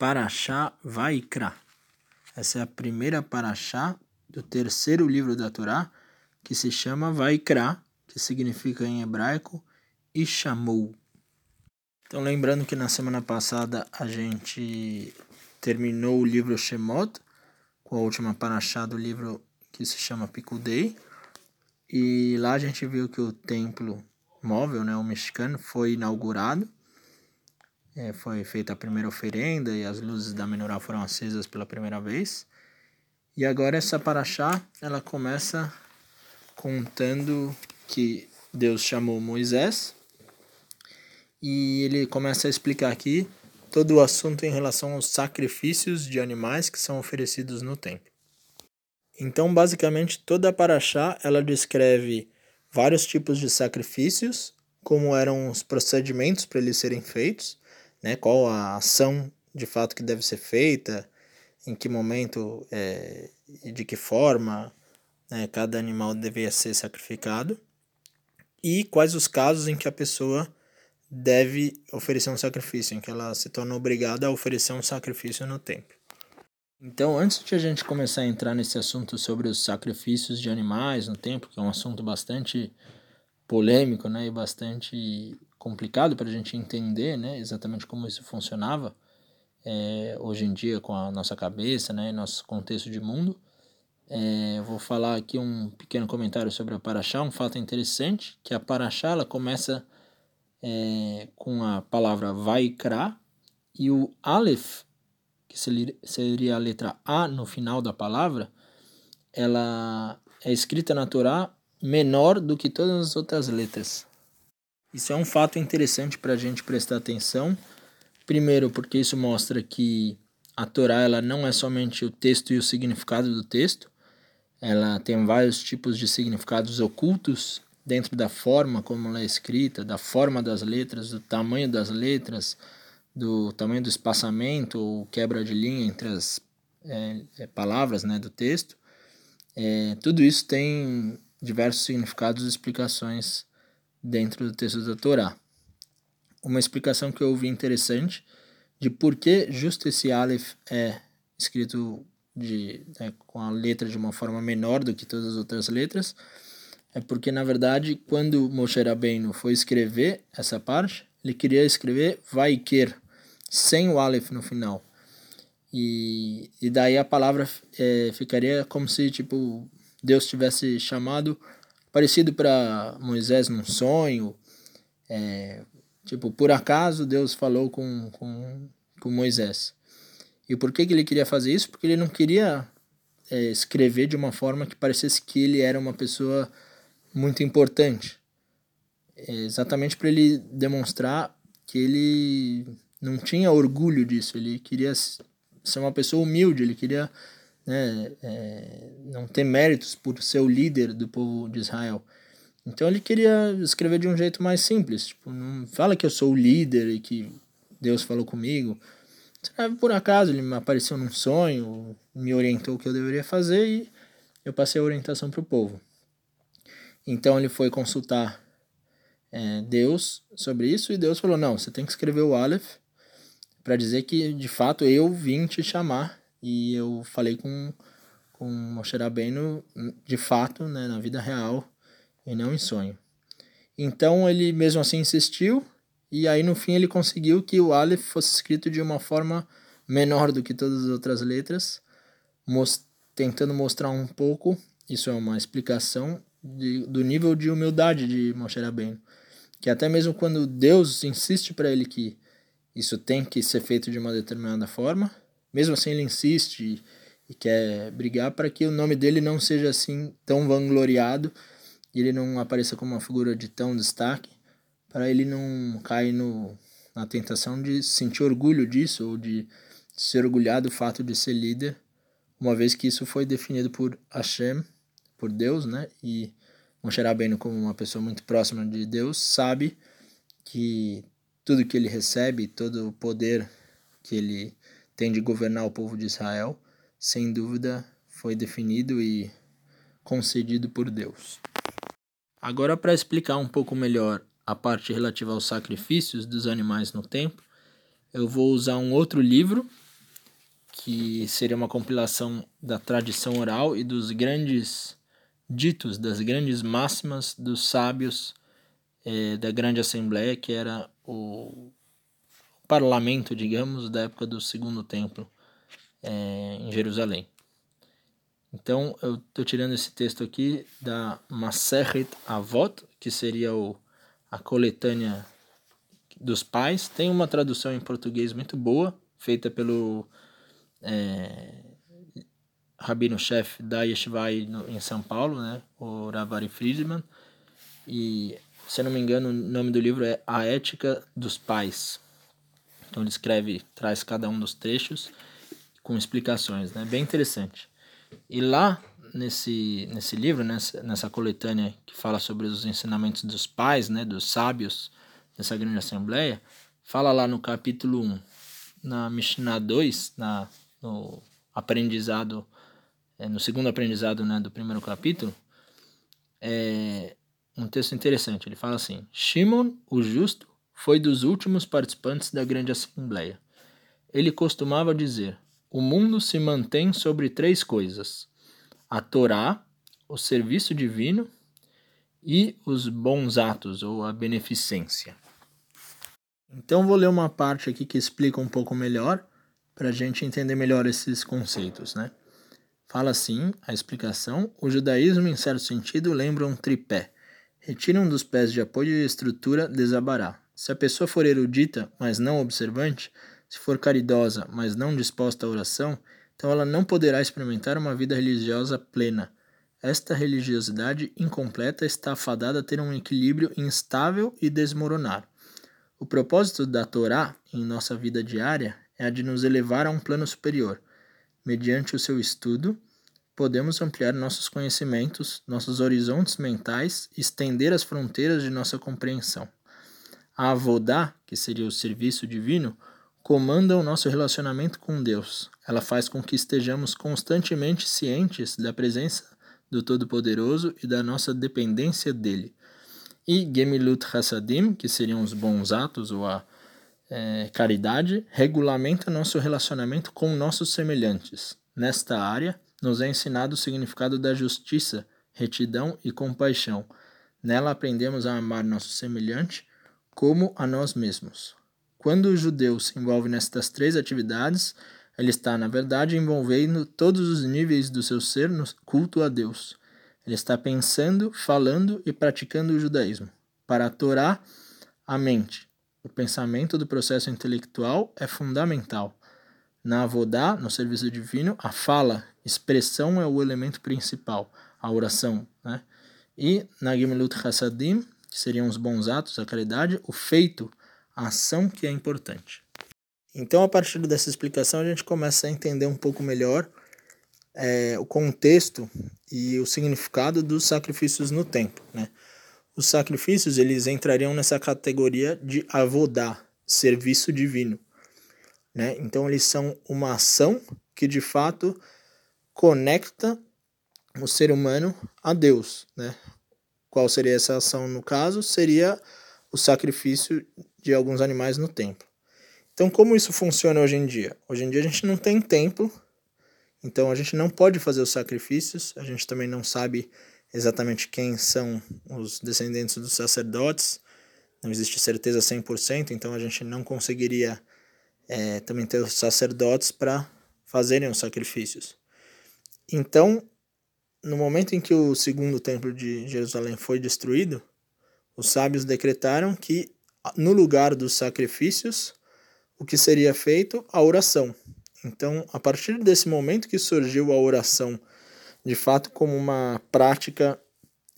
Parashá Vaikra. Essa é a primeira Parashá do terceiro livro da Torá, que se chama Vaikra, que significa em hebraico Ishamou. Então, lembrando que na semana passada a gente terminou o livro Shemot, com a última Parashá do livro que se chama Pikudei, e lá a gente viu que o templo móvel, né, o mexicano, foi inaugurado é, foi feita a primeira oferenda e as luzes da menorá foram acesas pela primeira vez. E agora essa paraxá, ela começa contando que Deus chamou Moisés e ele começa a explicar aqui todo o assunto em relação aos sacrifícios de animais que são oferecidos no templo. Então, basicamente, toda a paraxá, ela descreve vários tipos de sacrifícios, como eram os procedimentos para eles serem feitos, né? Qual a ação de fato que deve ser feita, em que momento é, e de que forma né, cada animal deveria ser sacrificado e quais os casos em que a pessoa deve oferecer um sacrifício, em que ela se torna obrigada a oferecer um sacrifício no templo. Então, antes de a gente começar a entrar nesse assunto sobre os sacrifícios de animais no templo, que é um assunto bastante polêmico né, e bastante complicado para a gente entender né, exatamente como isso funcionava é, hoje em dia com a nossa cabeça né, nosso contexto de mundo. É, vou falar aqui um pequeno comentário sobre a Paraxá, um fato interessante, que a Paraxá ela começa é, com a palavra Vaikra e o Aleph, que seria a letra A no final da palavra, ela é escrita na Torá menor do que todas as outras letras. Isso é um fato interessante para a gente prestar atenção. Primeiro, porque isso mostra que a Torá ela não é somente o texto e o significado do texto, ela tem vários tipos de significados ocultos dentro da forma como ela é escrita, da forma das letras, do tamanho das letras, do tamanho do espaçamento ou quebra de linha entre as é, é palavras né, do texto. É, tudo isso tem diversos significados e explicações dentro do texto da Torá. Uma explicação que eu ouvi interessante de por que justo esse Aleph é escrito de, né, com a letra de uma forma menor do que todas as outras letras, é porque, na verdade, quando Moshe Rabbeinu foi escrever essa parte, ele queria escrever Vaiker, sem o Aleph no final. E, e daí a palavra é, ficaria como se, tipo, Deus tivesse chamado parecido para Moisés num sonho. É, tipo, por acaso Deus falou com, com, com Moisés. E por que, que ele queria fazer isso? Porque ele não queria é, escrever de uma forma que parecesse que ele era uma pessoa muito importante. É exatamente para ele demonstrar que ele não tinha orgulho disso, ele queria ser uma pessoa humilde, ele queria né, é, não ter méritos por ser o líder do povo de Israel. Então ele queria escrever de um jeito mais simples, tipo, não fala que eu sou o líder e que Deus falou comigo. Por acaso ele me apareceu num sonho, me orientou o que eu deveria fazer e eu passei a orientação para o povo. Então ele foi consultar é, Deus sobre isso e Deus falou: Não, você tem que escrever o Aleph para dizer que de fato eu vim te chamar e eu falei com, com Moshe Rabbeinu de fato, né, na vida real, e não em sonho. Então ele mesmo assim insistiu, e aí no fim ele conseguiu que o Aleph fosse escrito de uma forma menor do que todas as outras letras, most tentando mostrar um pouco, isso é uma explicação de, do nível de humildade de Moshe Rabbeinu, que até mesmo quando Deus insiste para ele que isso tem que ser feito de uma determinada forma, mesmo assim ele insiste e, e quer brigar para que o nome dele não seja assim tão vangloriado e ele não apareça como uma figura de tão destaque, para ele não cair no, na tentação de sentir orgulho disso ou de se orgulhar do fato de ser líder, uma vez que isso foi definido por Hashem, por Deus, né? E Moshe Rabbeinu, como uma pessoa muito próxima de Deus, sabe que tudo que ele recebe, todo o poder que ele tem de governar o povo de Israel, sem dúvida foi definido e concedido por Deus. Agora, para explicar um pouco melhor a parte relativa aos sacrifícios dos animais no templo, eu vou usar um outro livro que seria uma compilação da tradição oral e dos grandes ditos, das grandes máximas dos sábios é, da grande assembleia, que era o parlamento, digamos, da época do segundo templo é, em Jerusalém. Então, eu estou tirando esse texto aqui da Maseret Avot, que seria o, a coletânea dos pais. Tem uma tradução em português muito boa, feita pelo é, rabino-chefe da Yeshivai em São Paulo, né, o Ravari Friedman. E, se eu não me engano, o nome do livro é A Ética dos Pais. Então ele escreve, traz cada um dos trechos com explicações, né? Bem interessante. E lá nesse nesse livro, nessa, nessa coletânea que fala sobre os ensinamentos dos pais, né, dos sábios dessa grande assembleia, fala lá no capítulo 1, na Mishnah 2, na no aprendizado é, no segundo aprendizado, né, do primeiro capítulo, é um texto interessante. Ele fala assim: Shimon, o justo, foi dos últimos participantes da grande assembleia. Ele costumava dizer: O mundo se mantém sobre três coisas: a Torá, o serviço divino e os bons atos ou a beneficência. Então vou ler uma parte aqui que explica um pouco melhor para a gente entender melhor esses conceitos, né? Fala assim a explicação: o judaísmo, em certo sentido, lembra um tripé. Retira um dos pés de apoio e a estrutura desabará. Se a pessoa for erudita, mas não observante, se for caridosa, mas não disposta à oração, então ela não poderá experimentar uma vida religiosa plena. Esta religiosidade incompleta está afadada a ter um equilíbrio instável e desmoronar. O propósito da Torá em nossa vida diária é a de nos elevar a um plano superior. Mediante o seu estudo, podemos ampliar nossos conhecimentos, nossos horizontes mentais estender as fronteiras de nossa compreensão. A Avodá, que seria o serviço divino, comanda o nosso relacionamento com Deus. Ela faz com que estejamos constantemente cientes da presença do Todo-Poderoso e da nossa dependência dele. E Gemilut Hasadim, que seriam os bons atos ou a é, caridade, regulamenta nosso relacionamento com nossos semelhantes. Nesta área, nos é ensinado o significado da justiça, retidão e compaixão. Nela aprendemos a amar nosso semelhante como a nós mesmos. Quando o judeu se envolve nestas três atividades, ele está, na verdade, envolvendo todos os níveis do seu ser no culto a Deus. Ele está pensando, falando e praticando o judaísmo. Para a Torá, a mente, o pensamento do processo intelectual é fundamental. Na Avodá, no serviço divino, a fala, expressão é o elemento principal, a oração. Né? E na Gemilut Hasadim, que seriam os bons atos, a caridade, o feito, a ação que é importante. Então, a partir dessa explicação, a gente começa a entender um pouco melhor é, o contexto e o significado dos sacrifícios no templo. Né? Os sacrifícios eles entrariam nessa categoria de avodá, serviço divino. Né? Então, eles são uma ação que de fato conecta o ser humano a Deus. Né? Qual seria essa ação no caso? Seria o sacrifício de alguns animais no templo. Então, como isso funciona hoje em dia? Hoje em dia a gente não tem templo, então a gente não pode fazer os sacrifícios, a gente também não sabe exatamente quem são os descendentes dos sacerdotes, não existe certeza 100%, então a gente não conseguiria é, também ter os sacerdotes para fazerem os sacrifícios. Então, no momento em que o segundo templo de Jerusalém foi destruído, os sábios decretaram que no lugar dos sacrifícios, o que seria feito? A oração. Então, a partir desse momento que surgiu a oração, de fato, como uma prática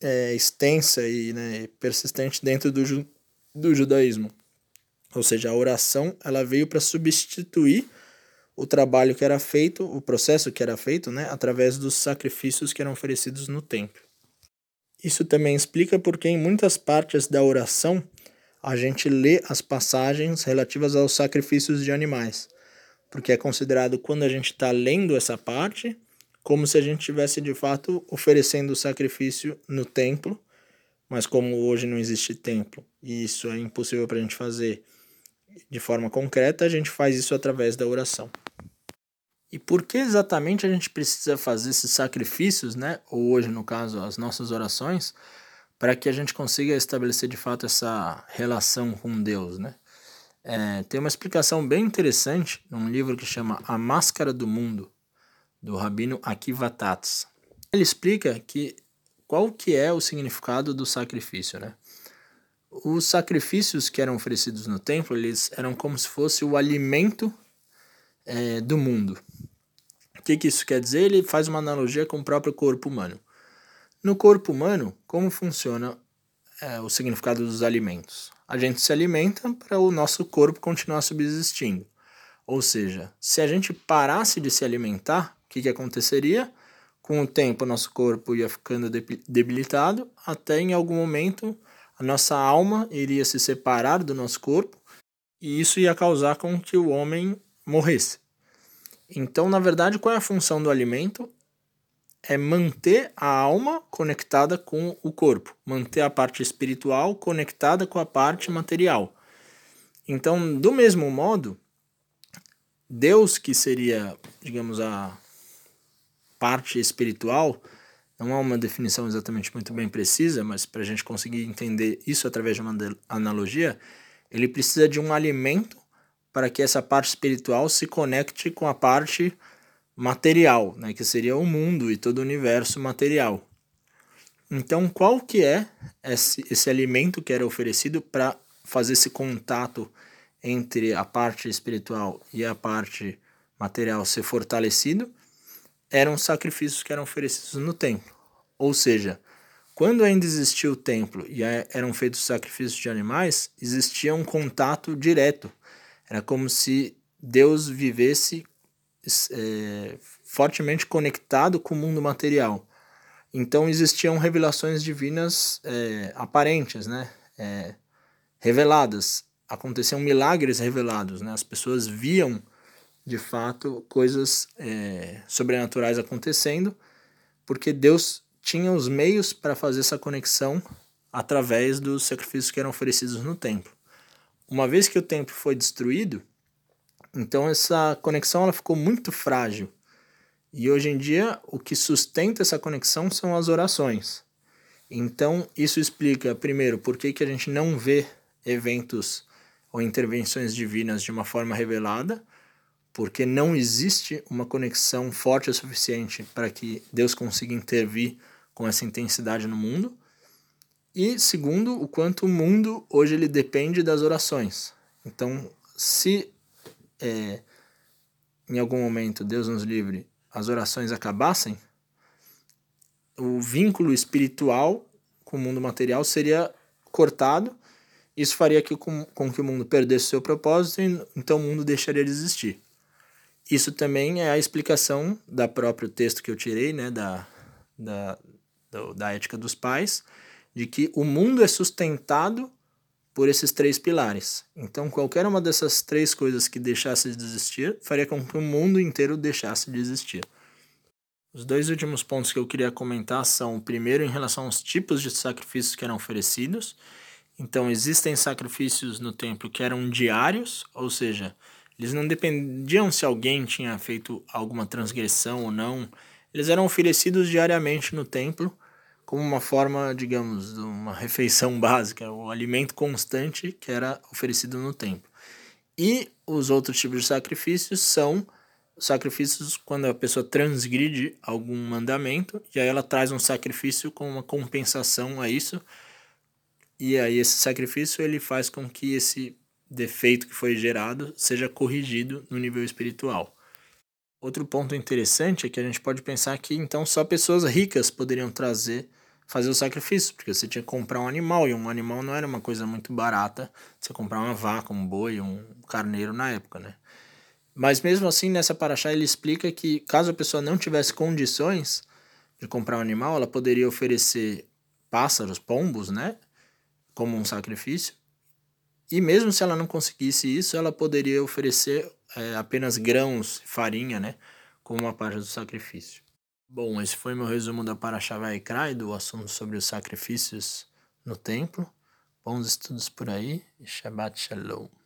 é, extensa e né, persistente dentro do, ju do judaísmo. Ou seja, a oração ela veio para substituir o trabalho que era feito, o processo que era feito, né, através dos sacrifícios que eram oferecidos no templo. Isso também explica porque em muitas partes da oração a gente lê as passagens relativas aos sacrifícios de animais, porque é considerado quando a gente está lendo essa parte como se a gente estivesse de fato oferecendo o sacrifício no templo, mas como hoje não existe templo e isso é impossível para a gente fazer de forma concreta, a gente faz isso através da oração. E por que exatamente a gente precisa fazer esses sacrifícios, né? Ou hoje, no caso, as nossas orações, para que a gente consiga estabelecer de fato essa relação com Deus, né? É, tem uma explicação bem interessante num livro que chama A Máscara do Mundo, do Rabino Akiva Tatz. Ele explica que qual que é o significado do sacrifício, né? Os sacrifícios que eram oferecidos no templo, eles eram como se fosse o alimento é, do mundo. Que, que isso quer dizer? Ele faz uma analogia com o próprio corpo humano. No corpo humano, como funciona é, o significado dos alimentos? A gente se alimenta para o nosso corpo continuar subsistindo. Ou seja, se a gente parasse de se alimentar, o que, que aconteceria? Com o tempo, nosso corpo ia ficando debilitado, até em algum momento a nossa alma iria se separar do nosso corpo e isso ia causar com que o homem morresse. Então, na verdade, qual é a função do alimento? É manter a alma conectada com o corpo, manter a parte espiritual conectada com a parte material. Então, do mesmo modo, Deus, que seria, digamos, a parte espiritual, não há uma definição exatamente muito bem precisa, mas para a gente conseguir entender isso através de uma analogia, ele precisa de um alimento para que essa parte espiritual se conecte com a parte material, né, que seria o mundo e todo o universo material. Então, qual que é esse, esse alimento que era oferecido para fazer esse contato entre a parte espiritual e a parte material ser fortalecido? eram sacrifícios que eram oferecidos no templo. Ou seja, quando ainda existia o templo e eram feitos sacrifícios de animais, existia um contato direto. Era como se Deus vivesse é, fortemente conectado com o mundo material. Então existiam revelações divinas é, aparentes, né? É, reveladas. Aconteciam milagres revelados, né? As pessoas viam de fato, coisas é, sobrenaturais acontecendo, porque Deus tinha os meios para fazer essa conexão através dos sacrifícios que eram oferecidos no templo. Uma vez que o templo foi destruído, então essa conexão ela ficou muito frágil. E hoje em dia, o que sustenta essa conexão são as orações. Então, isso explica, primeiro, por que, que a gente não vê eventos ou intervenções divinas de uma forma revelada, porque não existe uma conexão forte o suficiente para que Deus consiga intervir com essa intensidade no mundo. E segundo, o quanto o mundo hoje ele depende das orações. Então, se é, em algum momento Deus nos livre, as orações acabassem, o vínculo espiritual com o mundo material seria cortado. Isso faria que, com, com que o mundo perdesse seu propósito, e, então o mundo deixaria de existir. Isso também é a explicação da próprio texto que eu tirei, né, da, da, da ética dos pais, de que o mundo é sustentado por esses três pilares. Então, qualquer uma dessas três coisas que deixasse de existir faria com que o mundo inteiro deixasse de existir. Os dois últimos pontos que eu queria comentar são, o primeiro, em relação aos tipos de sacrifícios que eram oferecidos. Então, existem sacrifícios no templo que eram diários, ou seja, eles não dependiam se alguém tinha feito alguma transgressão ou não. Eles eram oferecidos diariamente no templo como uma forma, digamos, de uma refeição básica, o alimento constante que era oferecido no templo. E os outros tipos de sacrifícios são sacrifícios quando a pessoa transgride algum mandamento e aí ela traz um sacrifício com uma compensação a isso. E aí esse sacrifício ele faz com que esse defeito que foi gerado seja corrigido no nível espiritual. Outro ponto interessante é que a gente pode pensar que então só pessoas ricas poderiam trazer, fazer o sacrifício, porque você tinha que comprar um animal e um animal não era uma coisa muito barata, você comprar uma vaca, um boi, um carneiro na época, né? Mas mesmo assim, nessa paraxá ele explica que caso a pessoa não tivesse condições de comprar um animal, ela poderia oferecer pássaros, pombos, né? Como um sacrifício. E mesmo se ela não conseguisse isso, ela poderia oferecer é, apenas grãos, farinha, né? Como uma parte do sacrifício. Bom, esse foi meu resumo da Parashat Vaikra e do assunto sobre os sacrifícios no templo. Bons estudos por aí e Shabbat Shalom.